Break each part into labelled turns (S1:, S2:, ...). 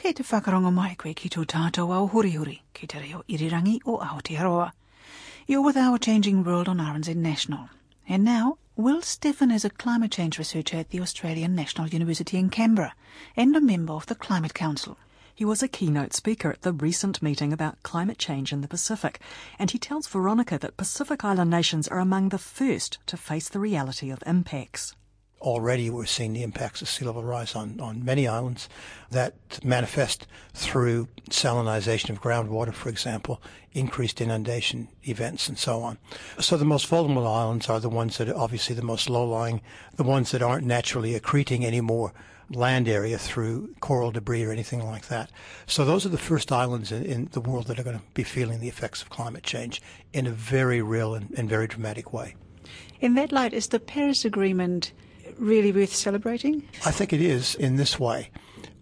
S1: Kei te whakarongo mai koe ki tō tātou au huri huri, ki te reo irirangi o Aotearoa. You're with Our Changing World on RNZ National. And now, Will Steffen is a climate change researcher at the Australian National University in Canberra and a member of the Climate Council.
S2: He was a keynote speaker at the recent meeting about climate change in the Pacific, and he tells Veronica that Pacific Island nations are among the first to face the reality of impacts.
S3: Already we're seeing the impacts of sea level rise on, on many islands that manifest through salinization of groundwater, for example, increased inundation events and so on. So the most vulnerable islands are the ones that are obviously the most low-lying, the ones that aren't naturally accreting any more land area through coral debris or anything like that. So those are the first islands in, in the world that are going to be feeling the effects of climate change in a very real and, and very dramatic way.
S1: In that light, is the Paris Agreement really worth celebrating?
S3: I think it is in this way.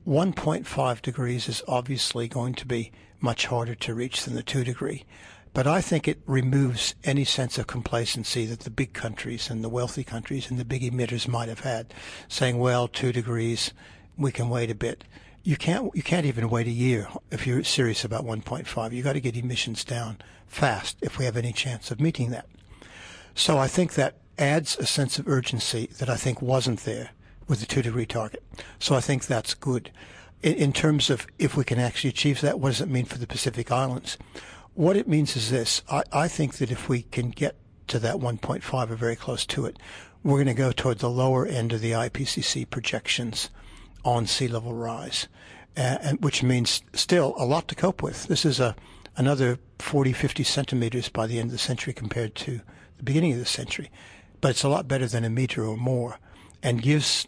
S3: 1.5 degrees is obviously going to be much harder to reach than the 2 degree. But I think it removes any sense of complacency that the big countries and the wealthy countries and the big emitters might have had, saying, well, two degrees, we can wait a bit. You can't, you can't even wait a year if you're serious about 1.5. You've got to get emissions down fast if we have any chance of meeting that. So I think that adds a sense of urgency that I think wasn't there with the two degree target. So I think that's good. In, in, terms of if we can actually achieve that, what does it mean for the Pacific Islands? What it means is this. I, I think that if we can get to that 1.5 or very close to it, we're going to go toward the lower end of the IPCC projections on sea level rise, uh, and, which means still a lot to cope with. This is a another 40, 50 centimeters by the end of the century compared to the beginning of the century but it's a lot better than a meter or more and gives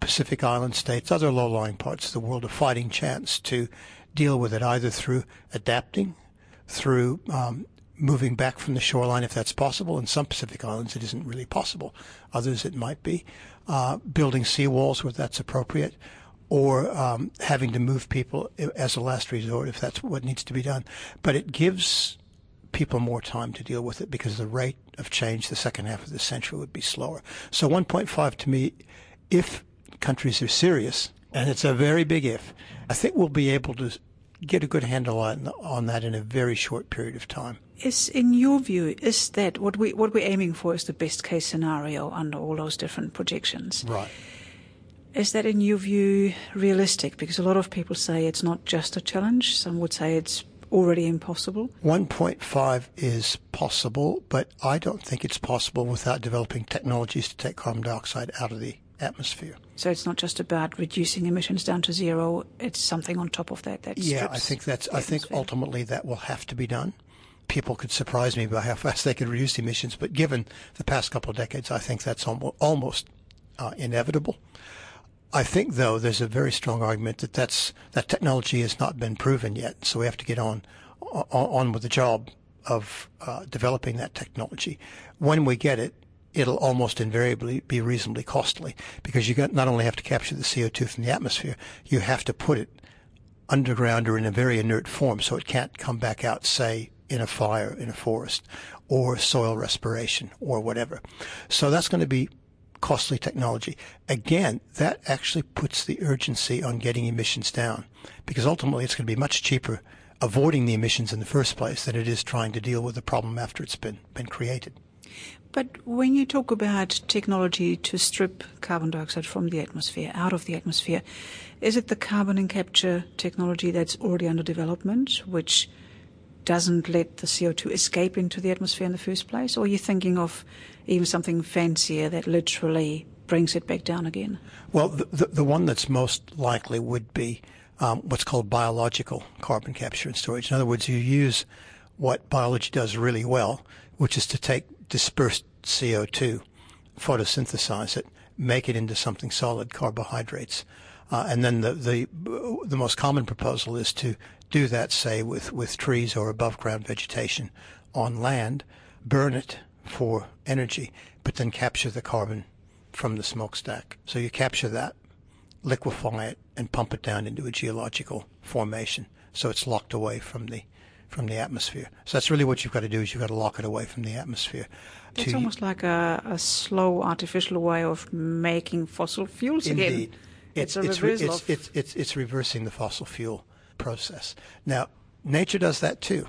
S3: Pacific Island states, other low-lying parts of the world, a fighting chance to deal with it either through adapting, through um, moving back from the shoreline if that's possible. In some Pacific Islands, it isn't really possible. Others, it might be. Uh, building seawalls where that's appropriate, or um, having to move people as a last resort if that's what needs to be done. But it gives people more time to deal with it because the rate of change the second half of the century would be slower. So 1.5 to me, if countries are serious, and it's a very big if, I think we'll be able to get a good handle on, on that in a very short period of time.
S1: Is, in your view, is that what we what we're aiming for is the best case scenario under all those different projections?
S3: Right.
S1: Is that, in your view, realistic? Because a lot of people say it's not just a challenge. Some would say it's already impossible?
S3: 1.5 is possible, but I don't think it's possible without developing technologies to take carbon dioxide out of the atmosphere.
S1: So it's not just about reducing emissions down to zero; it's something on top of that. that
S3: yeah, I think that's. I think ultimately that will have to be done. People could surprise me by how fast they could reduce emissions, but given the past couple of decades, I think that's almost uh, inevitable. I think, though, there's a very strong argument that that's that technology has not been proven yet. So we have to get on on, on with the job of uh, developing that technology. When we get it, it'll almost invariably be reasonably costly because you got, not only have to capture the CO2 from the atmosphere, you have to put it underground or in a very inert form so it can't come back out, say, in a fire in a forest or soil respiration or whatever. So that's going to be costly technology. Again, that actually puts the urgency on getting emissions down because ultimately it's going to be much cheaper avoiding the emissions in the first place than it is trying to deal with the problem after it's been, been created.
S1: But when you talk about technology to strip carbon dioxide from the atmosphere, out of the atmosphere, is it the carbon and capture technology that's already under development, which doesn't let the CO2 escape into the atmosphere in the first place? Or are you thinking of even something fancier that literally brings it back down again?
S3: Well, the, the, the one that's most likely would be um, what's called biological carbon capture and storage. In other words, you use what biology does really well, which is to take dispersed CO2, photosynthesize it, make it into something solid, carbohydrates. Uh, and then the, the the most common proposal is to do that, say, with, with trees or above ground vegetation on land, burn it for energy, but then capture the carbon from the smokestack. So you capture that, liquefy it, and pump it down into a geological formation. So it's locked away from the from the atmosphere. So that's really what you've got to do is you've got to lock it away from the atmosphere.
S1: It's almost like a, a, slow artificial way of making fossil fuels
S3: Indeed.
S1: again.
S3: It's,
S1: it's,
S3: it's, re- it's, it's, it's, it's reversing the fossil fuel process. Now, nature does that too,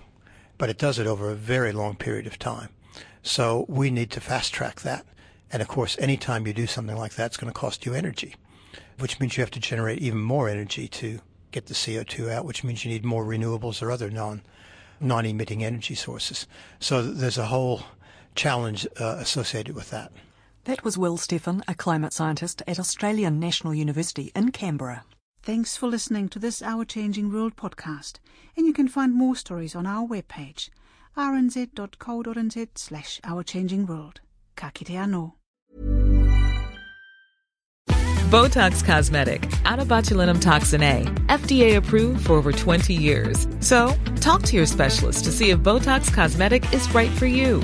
S3: but it does it over a very long period of time. So we need to fast track that. And of course, anytime you do something like that, it's going to cost you energy, which means you have to generate even more energy to get the CO2 out, which means you need more renewables or other non non-emitting energy sources. So there's a whole challenge uh, associated with that.
S2: That was Will Steffen, a climate scientist at Australian National University in Canberra.
S1: Thanks for listening to this Our Changing World podcast, and you can find more stories on our webpage, rnz.co.nz slash Our Changing World. Ka kite anō.
S4: Botox Cosmetic, onabotulinumtoxinA, FDA approved for over 20 years. So, talk to your specialist to see if Botox Cosmetic is right for you.